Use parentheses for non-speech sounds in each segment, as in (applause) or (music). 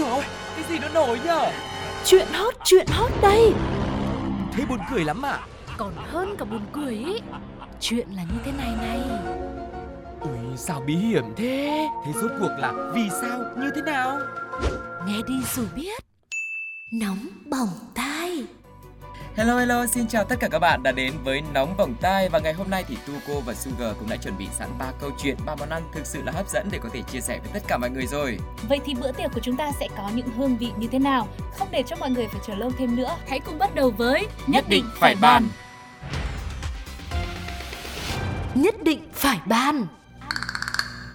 rồi? Cái gì nó nổi nhở? Chuyện hot, chuyện hot đây. Thế buồn cười lắm à? Còn hơn cả buồn cười ý. Chuyện là như thế này này. Ui sao bí hiểm thế? Thế rốt cuộc là vì sao? Như thế nào? Nghe đi rồi biết. Nóng bỏng tai Hello hello, xin chào tất cả các bạn đã đến với Nóng Bỏng Tai và ngày hôm nay thì Tuco và Sugar cũng đã chuẩn bị sẵn ba câu chuyện, ba món ăn thực sự là hấp dẫn để có thể chia sẻ với tất cả mọi người rồi. Vậy thì bữa tiệc của chúng ta sẽ có những hương vị như thế nào? Không để cho mọi người phải chờ lâu thêm nữa, hãy cùng bắt đầu với Nhất định phải bàn. Nhất định phải ban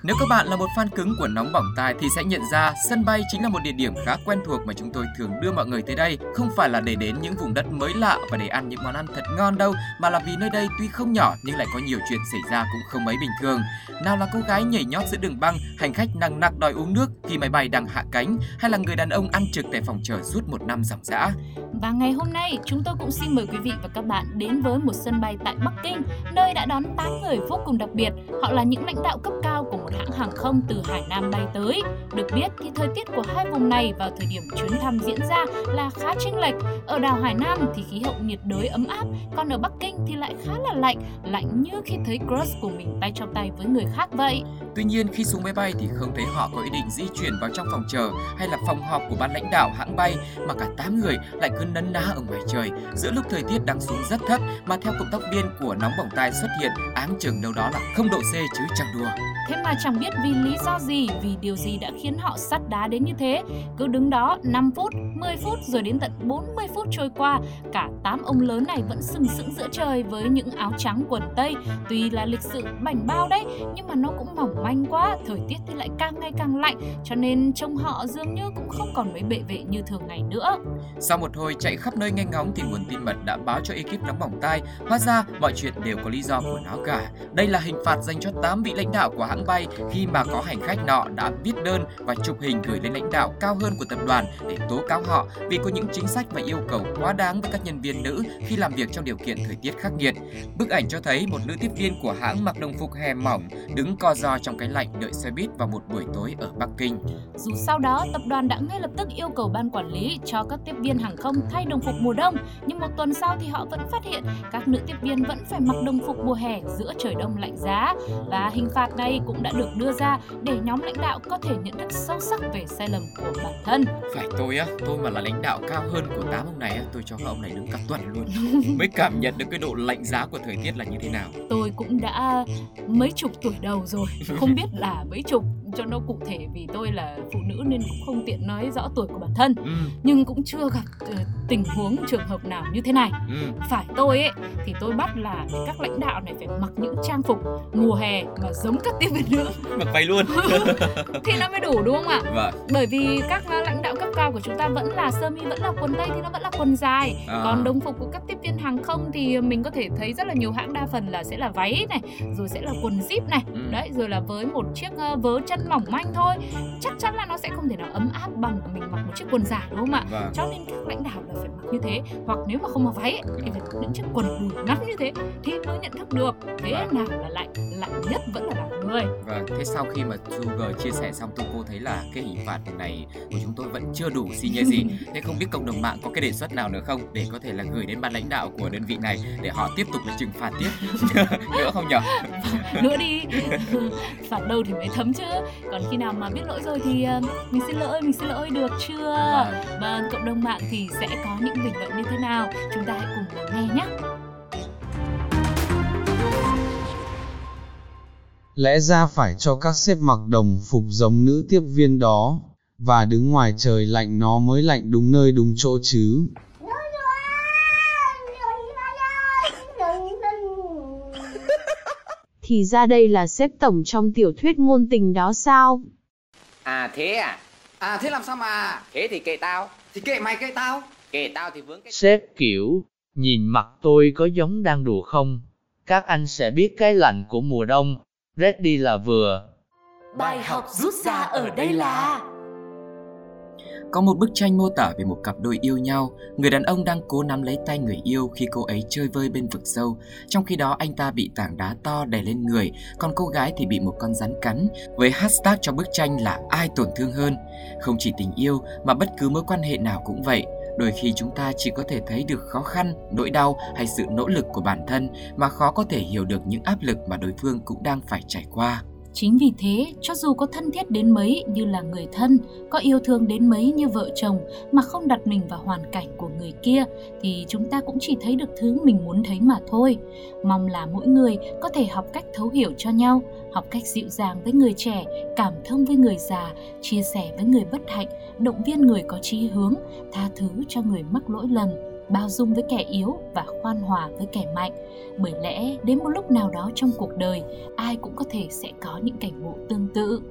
nếu các bạn là một fan cứng của Nóng Bỏng Tai thì sẽ nhận ra sân bay chính là một địa điểm khá quen thuộc mà chúng tôi thường đưa mọi người tới đây. Không phải là để đến những vùng đất mới lạ và để ăn những món ăn thật ngon đâu, mà là vì nơi đây tuy không nhỏ nhưng lại có nhiều chuyện xảy ra cũng không mấy bình thường. Nào là cô gái nhảy nhót giữa đường băng, hành khách nằng nặc đòi uống nước khi máy bay đang hạ cánh, hay là người đàn ông ăn trực tại phòng chờ suốt một năm ròng rã Và ngày hôm nay, chúng tôi cũng xin mời quý vị và các bạn đến với một sân bay tại Bắc Kinh, nơi đã đón 8 người vô cùng đặc biệt. Họ là những lãnh đạo cấp cao của một hãng hàng không từ Hải Nam bay tới. Được biết thì thời tiết của hai vùng này vào thời điểm chuyến thăm diễn ra là khá chênh lệch. Ở đảo Hải Nam thì khí hậu nhiệt đới ấm áp, còn ở Bắc Kinh thì lại khá là lạnh, lạnh như khi thấy crush của mình tay trong tay với người khác vậy. Tuy nhiên khi xuống máy bay thì không thấy họ có ý định di chuyển vào trong phòng chờ hay là phòng họp của ban lãnh đạo hãng bay mà cả 8 người lại cứ nấn ná ở ngoài trời giữa lúc thời tiết đang xuống rất thấp mà theo cộng tác viên của nóng bỏng tai xuất hiện áng chừng đâu đó là không độ C chứ chẳng đùa. Thế mà chẳng biết vì lý do gì, vì điều gì đã khiến họ sắt đá đến như thế. Cứ đứng đó 5 phút, 10 phút rồi đến tận 40 phút trôi qua, cả 8 ông lớn này vẫn sừng sững giữa trời với những áo trắng quần tây. Tuy là lịch sự bảnh bao đấy, nhưng mà nó cũng mỏng manh quá, thời tiết thì lại càng ngày càng lạnh, cho nên trông họ dường như cũng không còn mấy bệ vệ như thường ngày nữa. Sau một hồi chạy khắp nơi nghe ngóng thì nguồn tin mật đã báo cho ekip nóng bỏng tai, hóa ra mọi chuyện đều có lý do của nó cả. Đây là hình phạt dành cho 8 vị lãnh đạo của hãng bay khi mà có hành khách nọ đã viết đơn và chụp hình gửi lên lãnh đạo cao hơn của tập đoàn để tố cáo họ vì có những chính sách và yêu cầu quá đáng với các nhân viên nữ khi làm việc trong điều kiện thời tiết khắc nghiệt. Bức ảnh cho thấy một nữ tiếp viên của hãng mặc đồng phục hè mỏng đứng co ro trong cái lạnh đợi xe buýt vào một buổi tối ở Bắc Kinh. Dù sau đó tập đoàn đã ngay lập tức yêu cầu ban quản lý cho các tiếp viên hàng không thay đồng phục mùa đông, nhưng một tuần sau thì họ vẫn phát hiện các nữ tiếp viên vẫn phải mặc đồng phục mùa hè giữa trời đông lạnh giá và hình phạt này cũng đã được đưa ra để nhóm lãnh đạo có thể nhận thức sâu sắc về sai lầm của bản thân. Phải tôi á, tôi mà là lãnh đạo cao hơn của tám ông này á, tôi cho ông này đứng cả tuần luôn (laughs) mới cảm nhận được cái độ lạnh giá của thời tiết là như thế nào. Tôi cũng đã mấy chục tuổi đầu rồi, không biết là mấy chục cho nó cụ thể vì tôi là phụ nữ nên cũng không tiện nói rõ tuổi của bản thân Ừ, nhưng cũng chưa gặp ờ, tình huống trường hợp nào như thế này ừ. phải tôi ấy thì tôi bắt là các lãnh đạo này phải mặc những trang phục mùa hè mà giống các tiếp viên nữ Mặc váy luôn. (laughs) thì nó mới đủ đúng không ạ Vâng. bởi vì các lãnh cao của chúng ta vẫn là sơ mi vẫn là quần tây thì nó vẫn là quần dài À. còn đồng phục của các tiếp viên hàng không thì mình có thể thấy rất là nhiều hãng đa phần là sẽ là váy này rồi sẽ là quần zip này Ừ. đấy rồi là với một chiếc ờ, vớ chân mỏng manh thôi chắc chắn là nó sẽ không thể nào ấm áp bằng mình mặc quần dài đúng không ạ Vâng. cho nên các lãnh đạo là phải mặc như thế hoặc nếu mà không mặc váy ấy, thì phải những chiếc quần đùi ngắn như thế thì mới nhận thức được thế Vâng. nào là lạnh lạnh nhất vẫn là lòng người Vâng, thế sau khi mà Sugar chia sẻ xong tôi cô thấy là cái hình phạt này của chúng tôi vẫn chưa đủ xi nhê gì. (laughs) Thế không biết cộng đồng mạng có cái đề xuất nào nữa không để có thể là gửi đến ban lãnh đạo của đơn vị này để họ tiếp tục là trừng phạt tiếp (laughs) nữa không nhở? nữa đi phạt đâu thì mới thấm chứ còn khi nào mà biết lỗi rồi thì ờ, mình xin lỗi mình xin lỗi được chưa Vâng. vâng cộng đồng mạng thì sẽ có những bình luận như thế nào chúng ta hãy cùng lắng nghe nhé Lẽ ra phải cho các sếp mặc đồng phục giống nữ tiếp viên đó, và đứng ngoài trời lạnh nó mới lạnh đúng nơi đúng chỗ chứ. Thì ra đây là xếp tổng trong tiểu thuyết ngôn tình đó sao? À thế à? À thế làm sao mà? Thế thì kệ tao. Thì kệ mày kệ tao. Kệ tao thì vướng cái Sếp kiểu, nhìn mặt tôi có giống đang đùa không? Các anh sẽ biết cái lạnh của mùa đông. Ready là vừa. Bài học rút ra ở đây là có một bức tranh mô tả về một cặp đôi yêu nhau, người đàn ông đang cố nắm lấy tay người yêu khi cô ấy chơi vơi bên vực sâu. Trong khi đó anh ta bị tảng đá to đè lên người, còn cô gái thì bị một con rắn cắn. Với hashtag cho bức tranh là ai tổn thương hơn. Không chỉ tình yêu mà bất cứ mối quan hệ nào cũng vậy. Đôi khi chúng ta chỉ có thể thấy được khó khăn, nỗi đau hay sự nỗ lực của bản thân mà khó có thể hiểu được những áp lực mà đối phương cũng đang phải trải qua. Chính vì thế, cho dù có thân thiết đến mấy như là người thân, có yêu thương đến mấy như vợ chồng mà không đặt mình vào hoàn cảnh của người kia thì chúng ta cũng chỉ thấy được thứ mình muốn thấy mà thôi. Mong là mỗi người có thể học cách thấu hiểu cho nhau, học cách dịu dàng với người trẻ, cảm thông với người già, chia sẻ với người bất hạnh, động viên người có chí hướng, tha thứ cho người mắc lỗi lầm, bao dung với kẻ yếu và khoan hòa với kẻ mạnh. Bởi lẽ đến một lúc nào đó trong cuộc đời, ai cũng có thể sẽ có những cảnh ngộ tương tự.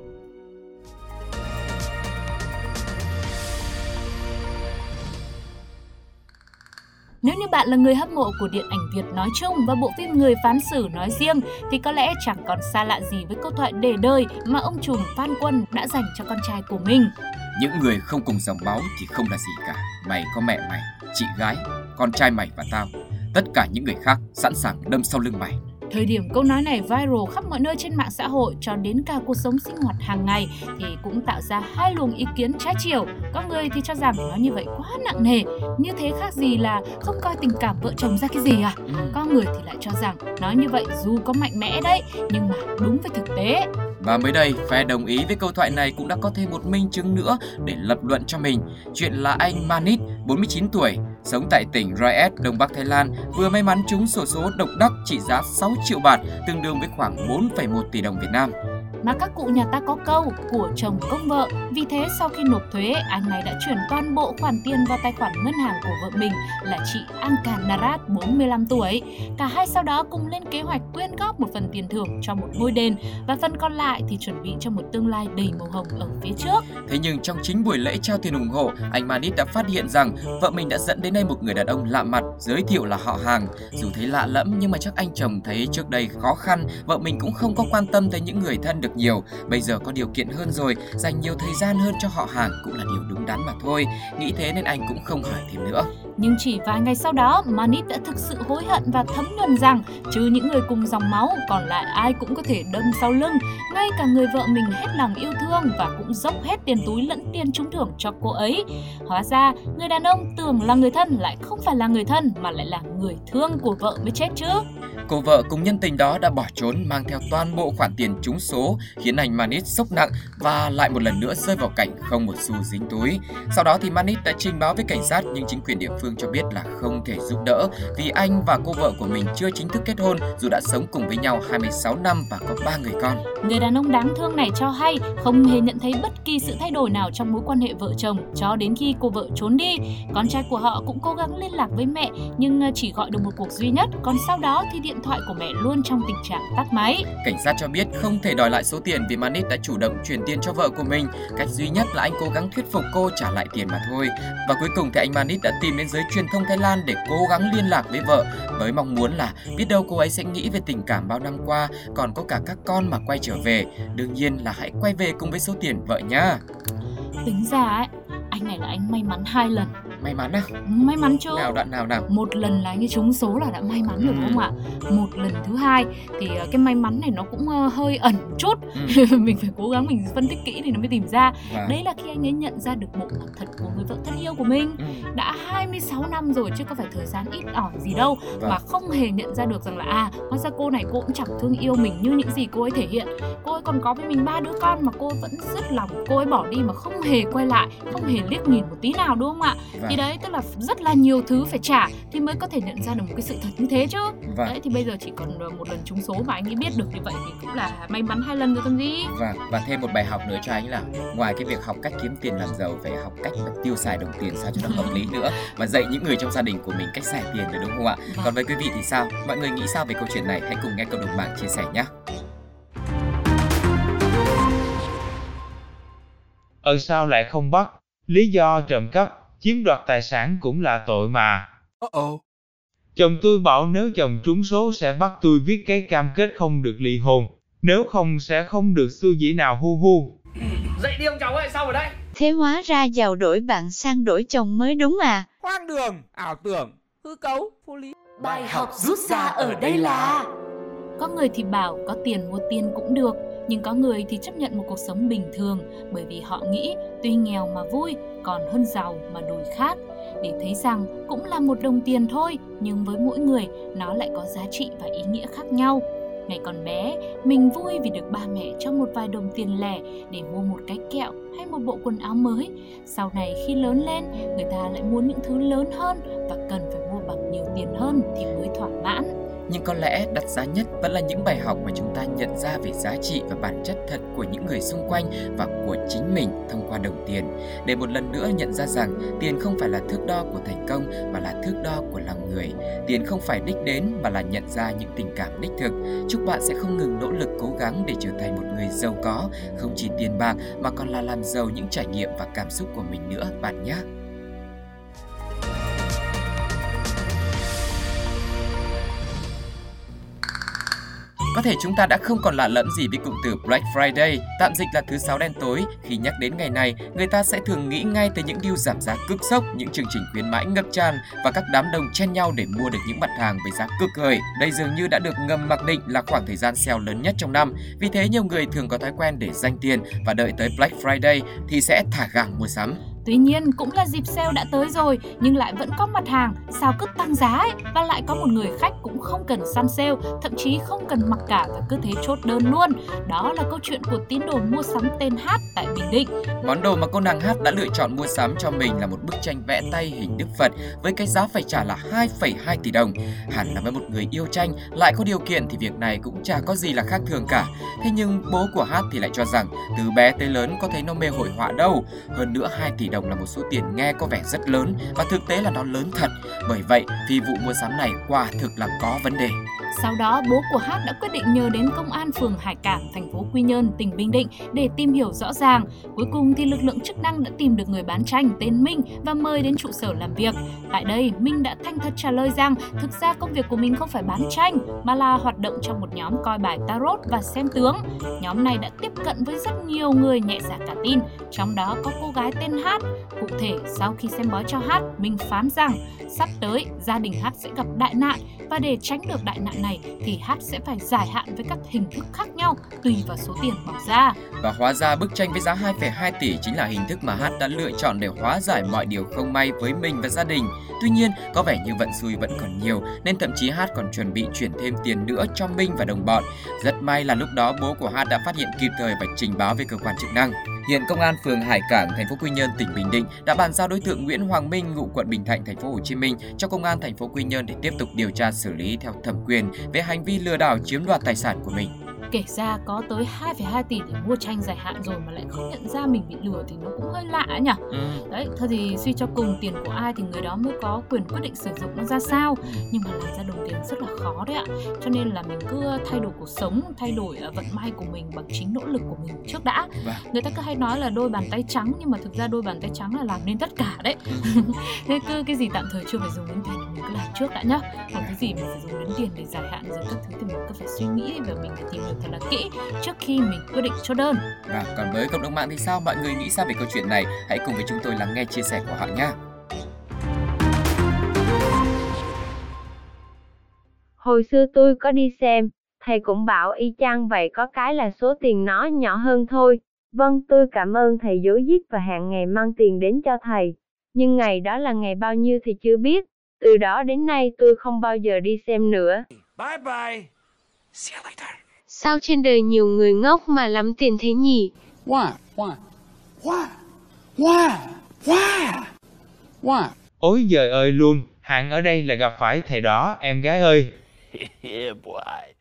Nếu như bạn là người hâm mộ của điện ảnh Việt nói chung và bộ phim Người phán xử nói riêng thì có lẽ chẳng còn xa lạ gì với câu thoại để đời mà ông trùm Phan Quân đã dành cho con trai của mình. Những người không cùng dòng máu thì không là gì cả. Mày có mẹ mày, chị gái, con trai mày và tao. Tất cả những người khác sẵn sàng đâm sau lưng mày. Thời điểm câu nói này viral khắp mọi nơi trên mạng xã hội cho đến cả cuộc sống sinh hoạt hàng ngày thì cũng tạo ra hai luồng ý kiến trái chiều. Có người thì cho rằng nói như vậy quá nặng nề, như thế khác gì là không coi tình cảm vợ chồng ra cái gì à? Có người thì lại cho rằng nói như vậy dù có mạnh mẽ đấy nhưng mà đúng với thực tế. Và mới đây, phe đồng ý với câu thoại này cũng đã có thêm một minh chứng nữa để lập luận cho mình. Chuyện là anh Manit, 49 tuổi, sống tại tỉnh Rayet, Đông Bắc Thái Lan, vừa may mắn trúng sổ số độc đắc trị giá 6 triệu bạt, tương đương với khoảng 4,1 tỷ đồng Việt Nam. Mà các cụ nhà ta có câu của chồng công vợ, vì thế sau khi nộp thuế, anh này đã chuyển toàn bộ khoản tiền vào tài khoản ngân hàng của vợ mình là chị Anka Narat 45 tuổi. Cả hai sau đó cùng lên kế hoạch quyên góp một phần tiền thưởng cho một ngôi đền và phần còn lại thì chuẩn bị cho một tương lai đầy màu hồng ở phía trước. Thế nhưng trong chính buổi lễ trao tiền ủng hộ, anh Manit đã phát hiện rằng vợ mình đã dẫn đến đây một người đàn ông lạ mặt, giới thiệu là họ hàng. Dù thấy lạ lẫm nhưng mà chắc anh chồng thấy trước đây khó khăn, vợ mình cũng không có quan tâm tới những người thân được nhiều. Bây giờ có điều kiện hơn rồi, dành nhiều thời gian hơn cho họ hàng cũng là điều đúng đắn mà thôi. Nghĩ thế nên anh cũng không hỏi thêm nữa. Nhưng chỉ vài ngày sau đó, Manit đã thực sự hối hận và thấm nhuần rằng trừ những người cùng dòng máu, còn lại ai cũng có thể đâm sau lưng. Ngay cả người vợ mình hết lòng yêu thương và cũng dốc hết tiền túi lẫn tiền trúng thưởng cho cô ấy. Hóa ra, người đàn ông tưởng là người thân lại không phải là người thân mà lại là người thương của vợ mới chết chứ. Cô vợ cùng nhân tình đó đã bỏ trốn mang theo toàn bộ khoản tiền trúng số khiến anh Manit sốc nặng và lại một lần nữa rơi vào cảnh không một xu dính túi. Sau đó thì Manit đã trình báo với cảnh sát nhưng chính quyền địa phương phương cho biết là không thể giúp đỡ vì anh và cô vợ của mình chưa chính thức kết hôn dù đã sống cùng với nhau 26 năm và có 3 người con. Người đàn ông đáng thương này cho hay không hề nhận thấy bất kỳ sự thay đổi nào trong mối quan hệ vợ chồng cho đến khi cô vợ trốn đi. Con trai của họ cũng cố gắng liên lạc với mẹ nhưng ờ, chỉ gọi được một cuộc duy nhất, còn sau đó thì điện thoại của mẹ luôn trong tình trạng tắt máy. Cảnh sát cho biết không thể đòi lại số tiền vì Manit đã chủ động chuyển tiền cho vợ của mình. Cách duy nhất là anh cố gắng thuyết phục cô trả lại tiền mà thôi. Và cuối cùng thì anh Manit đã tìm đến giới truyền thông Thái Lan để cố gắng liên lạc với vợ với mong muốn là biết đâu cô ấy sẽ nghĩ về tình cảm bao năm qua, còn có cả các con mà quay trở về. Đương nhiên là hãy quay về cùng với số tiền vợ nhá. Tính ra ấy, anh này là anh may mắn hai lần. May mắn à? May mắn chứ. Nào đoạn nào nào. Một lần là ấy trúng số là đã may mắn rồi đúng không ạ? Một lần thứ hai thì ờ, cái may mắn này nó cũng ờ, hơi ẩn chút. Ừ. (laughs) mình phải cố gắng mình phân tích kỹ thì nó mới tìm ra. Và... Đấy là khi anh ấy nhận ra được bộ mặt thật của người vợ thân yêu của mình. Ừ. Đã 26 năm rồi chứ có phải thời gian ít ỏi gì đâu Vâng. mà không hề nhận ra được rằng là à hóa ra cô này cô cũng chẳng thương yêu mình như những gì cô ấy thể hiện. Cô ấy còn có với mình ba đứa con mà cô vẫn rất lòng cô ấy bỏ đi mà không hề quay lại, không hề liếc nhìn một tí nào đúng không ạ? Và... Thì đấy tức là rất là nhiều thứ phải trả thì mới có thể nhận ra được một cái sự thật như thế chứ. Và... Đấy thì bây giờ chỉ còn ờ, một lần trúng số mà anh ấy biết được như vậy thì cũng là may mắn hai lần rồi còn gì. Và và thêm một bài học nữa cho anh là ngoài cái việc học cách kiếm tiền làm giàu phải học cách tiêu xài đồng tiền sao cho nó hợp lý (laughs) nữa và dạy những người trong gia đình của mình cách xài tiền nữa đúng không ạ? Vâng. Còn với quý vị thì sao? Mọi người nghĩ sao về câu chuyện này? Hãy cùng nghe cộng đồng mạng chia sẻ nhé. Ở sao lại không bắt? Lý do trộm cắp, chiếm đoạt tài sản cũng là tội mà. Chồng tôi bảo nếu chồng trúng số sẽ bắt tôi viết cái cam kết không được ly hôn, nếu không sẽ không được xu dĩ nào hu hu. Dậy đi ông cháu ơi, sao ở đây? Thế hóa ra giàu đổi bạn sang đổi chồng mới đúng à? Hoang đường, ảo tưởng, hư cấu, vô lý. Bài học rút ra ở đây là Có người thì bảo có tiền mua tiền cũng được, nhưng có người thì chấp nhận một cuộc sống bình thường, bởi vì họ nghĩ tuy nghèo mà vui, còn hơn giàu mà đổi khác để thấy rằng cũng là một đồng tiền thôi, nhưng với mỗi người, nó lại có giá trị và ý nghĩa khác nhau. Ngày còn bé, mình vui vì được ba mẹ cho một vài đồng tiền lẻ để mua một cái kẹo hay một bộ quần áo mới. Sau này khi lớn lên, người ta lại muốn những thứ lớn hơn và cần phải mua bằng nhiều tiền hơn thì mới thỏa mãn nhưng có lẽ đặt giá nhất vẫn là những bài học mà chúng ta nhận ra về giá trị và bản chất thật của những người xung quanh và của chính mình thông qua đồng tiền. Để một lần nữa nhận ra rằng tiền không phải là thước đo của thành công mà là thước đo của lòng người. Tiền không phải đích đến mà là nhận ra những tình cảm đích thực. Chúc bạn sẽ không ngừng nỗ lực cố gắng để trở thành một người giàu có, không chỉ tiền bạc mà còn là làm giàu những trải nghiệm và cảm xúc của mình nữa, bạn nhé. Có thể chúng ta đã không còn lạ lẫm gì với cụm từ Black Friday, tạm dịch là thứ sáu đen tối. Khi nhắc đến ngày này, người ta sẽ thường nghĩ ngay tới những deal giảm giá cực sốc, những chương trình khuyến mãi ngập tràn và các đám đông chen nhau để mua được những mặt hàng với giá cực hời. Đây dường như đã được ngầm mặc định là khoảng thời gian sale lớn nhất trong năm. Vì thế nhiều người thường có thói quen để dành tiền và đợi tới Black Friday thì sẽ thả gàng mua sắm. Tuy nhiên cũng là dịp sale đã tới rồi nhưng lại vẫn có mặt hàng sao cứ tăng giá ấy và lại có một người khách cũng không cần săn sale, thậm chí không cần mặc cả và cứ thế chốt đơn luôn. Đó là câu chuyện của tín đồ mua sắm tên Hát tại Bình Định. Món đồ mà cô nàng Hát đã lựa chọn mua sắm cho mình là một bức tranh vẽ tay hình Đức Phật với cái giá phải trả là 2,2 tỷ đồng. Hẳn là với một người yêu tranh lại có điều kiện thì việc này cũng chả có gì là khác thường cả. Thế nhưng bố của Hát thì lại cho rằng từ bé tới lớn có thấy nó mê hội họa đâu. Hơn nữa 2 tỷ đồng là một số tiền nghe có vẻ rất lớn và thực tế là nó lớn thật. Bởi vậy, thì vụ mua sắm này quả thực là có vấn đề. Sau đó, bố của Hát đã quyết định nhờ đến công an phường Hải Cảng, thành phố Quy Nhơn, tỉnh Bình Định để tìm hiểu rõ ràng. Cuối cùng thì lực lượng chức năng đã tìm được người bán tranh tên Minh và mời đến trụ sở làm việc. Tại đây, Minh đã thanh thật trả lời rằng thực ra công việc của mình không phải bán tranh mà là hoạt động trong một nhóm coi bài tarot và xem tướng. Nhóm này đã tiếp cận với rất nhiều người nhẹ dạ cả tin, trong đó có cô gái tên Hát. Cụ thể, sau khi xem bói cho Hát, Minh phán rằng sắp tới gia đình Hát sẽ gặp đại nạn và để tránh được đại nạn này thì Hát sẽ phải giải hạn với các hình thức khác nhau tùy vào số tiền bỏ ra. Và hóa ra bức tranh với giá 2,2 tỷ chính là hình thức mà Hát đã lựa chọn để hóa giải mọi điều không may với mình và gia đình. Tuy nhiên, có vẻ như vận xui vẫn còn nhiều nên thậm chí Hát còn chuẩn bị chuyển thêm tiền nữa cho Minh và đồng bọn. Rất may là lúc đó bố của Hát đã phát hiện kịp thời và trình báo với cơ quan chức năng. Hiện công an phường Hải Cảng, thành phố Quy Nhơn, tỉnh Bình Định đã bàn giao đối tượng Nguyễn Hoàng Minh, ngụ quận Bình Thạnh, thành phố Hồ Chí Minh cho công an thành phố Quy Nhơn để tiếp tục điều tra xử lý theo thẩm quyền về hành vi lừa đảo chiếm đoạt tài sản của mình. Kể ra có tới 2,2 tỷ để mua tranh dài hạn rồi mà lại không nhận ra mình bị lừa thì nó cũng hơi lạ nhỉ. Ừ. Đấy, thôi thì suy cho cùng tiền của ai thì người đó mới có quyền quyết định sử dụng nó ra sao. Nhưng mà làm ra đồng tiền rất là khó đấy ạ. Cho nên là mình cứ thay đổi cuộc sống, thay đổi ờ, vận may của mình bằng chính nỗ lực của mình trước đã. Vâng. Người ta cứ hay nói là đôi bàn tay trắng nhưng mà thực ra đôi bàn tay trắng là làm nên tất cả đấy. Ừ. (laughs) Thế cứ cái gì tạm thời chưa phải dùng đến tiền thì mình cứ làm trước đã nhá. Còn cái gì mình phải dùng đến tiền để dài hạn rồi các thứ thì mình cứ phải suy nghĩ và mình phải tìm hiểu thật là kỹ trước khi mình quyết định chốt đơn. Và còn với cộng đồng mạng thì sao? Mọi người nghĩ sao về câu chuyện này? Hãy cùng với chúng tôi lắng nghe chia sẻ của họ nhé. Hồi xưa tôi có đi xem, thầy cũng bảo y chang vậy có cái là số tiền nó nhỏ hơn thôi. Vâng, tôi cảm ơn thầy dối dít và hẹn ngày mang tiền đến cho thầy. Nhưng ngày đó là ngày bao nhiêu thì chưa biết. Từ đó đến nay tôi không bao giờ đi xem nữa. Bye bye. See you later. Sao trên đời nhiều người ngốc mà lắm tiền thế nhỉ? Why? Why? Why? Why? Why? Why? Ôi giời ơi luôn, hạng ở đây là gặp phải thầy đó, em gái ơi. yeah, (laughs) boy.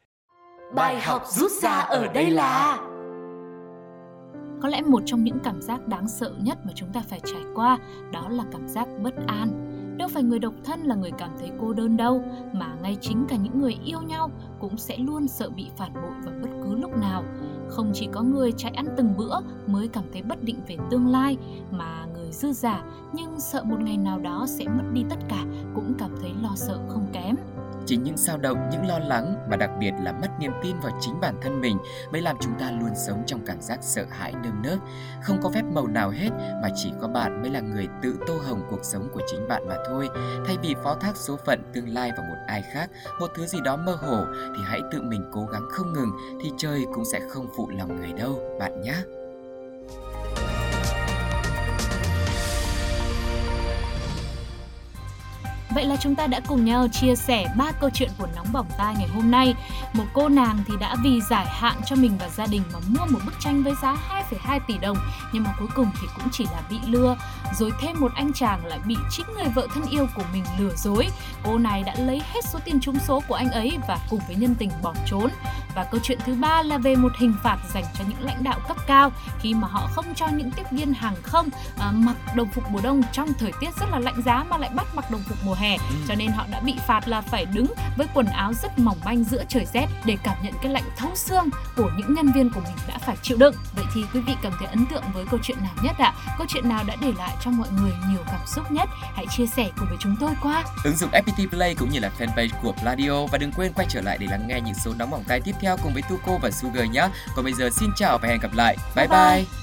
Bài học rút ra ở đây là Có lẽ một trong những cảm giác đáng sợ nhất mà chúng ta phải trải qua đó là cảm giác bất an. Đâu phải người độc thân là người cảm thấy cô đơn đâu, mà ngay chính cả những người yêu nhau cũng sẽ luôn sợ bị phản bội vào bất cứ lúc nào. Không chỉ có người chạy ăn từng bữa mới cảm thấy bất định về tương lai, mà người dư giả nhưng sợ một ngày nào đó sẽ mất đi tất cả cũng cảm thấy lo sợ không kém. Chính những sao động, những lo lắng và đặc biệt là mất niềm tin vào chính bản thân mình mới làm chúng ta luôn sống trong cảm giác sợ hãi nơm nớp. Không có phép màu nào hết mà chỉ có bạn mới là người tự tô hồng cuộc sống của chính bạn mà thôi. Thay vì phó thác số phận tương lai vào một ai khác, một thứ gì đó mơ hồ thì hãy tự mình cố gắng không ngừng thì trời cũng sẽ không phụ lòng người đâu bạn nhé. Vậy là chúng ta đã cùng nhau chia sẻ ba câu chuyện của nóng bỏng tai ngày hôm nay. Một cô nàng thì đã vì giải hạn cho mình và gia đình mà mua một bức tranh với giá 2,2 tỷ đồng nhưng mà cuối cùng thì cũng chỉ là bị lừa. Rồi thêm một anh chàng lại bị chính người vợ thân yêu của mình lừa dối. Cô này đã lấy hết số tiền trúng số của anh ấy và cùng với nhân tình bỏ trốn. Và câu chuyện thứ ba là về một hình phạt dành cho những lãnh đạo cấp cao khi mà họ không cho những tiếp viên hàng không à, mặc đồng phục mùa đông trong thời tiết rất là lạnh giá mà lại bắt mặc đồng phục mùa hè Ừ. cho nên họ đã bị phạt là phải đứng với quần áo rất mỏng manh giữa trời rét để cảm nhận cái lạnh thấu xương của những nhân viên của mình đã phải chịu đựng vậy thì quý vị cảm thấy ấn tượng với câu chuyện nào nhất ạ câu chuyện nào đã để lại cho mọi người nhiều cảm xúc nhất hãy chia sẻ cùng với chúng tôi qua Ứng dụng FPT Play cũng như là fanpage của Pladio và đừng quên quay trở lại để lắng nghe những số nóng bỏng tai tiếp theo cùng với Tuko và Sugar nhé. Còn bây giờ xin chào và hẹn gặp lại. Bye Bye bye. bye.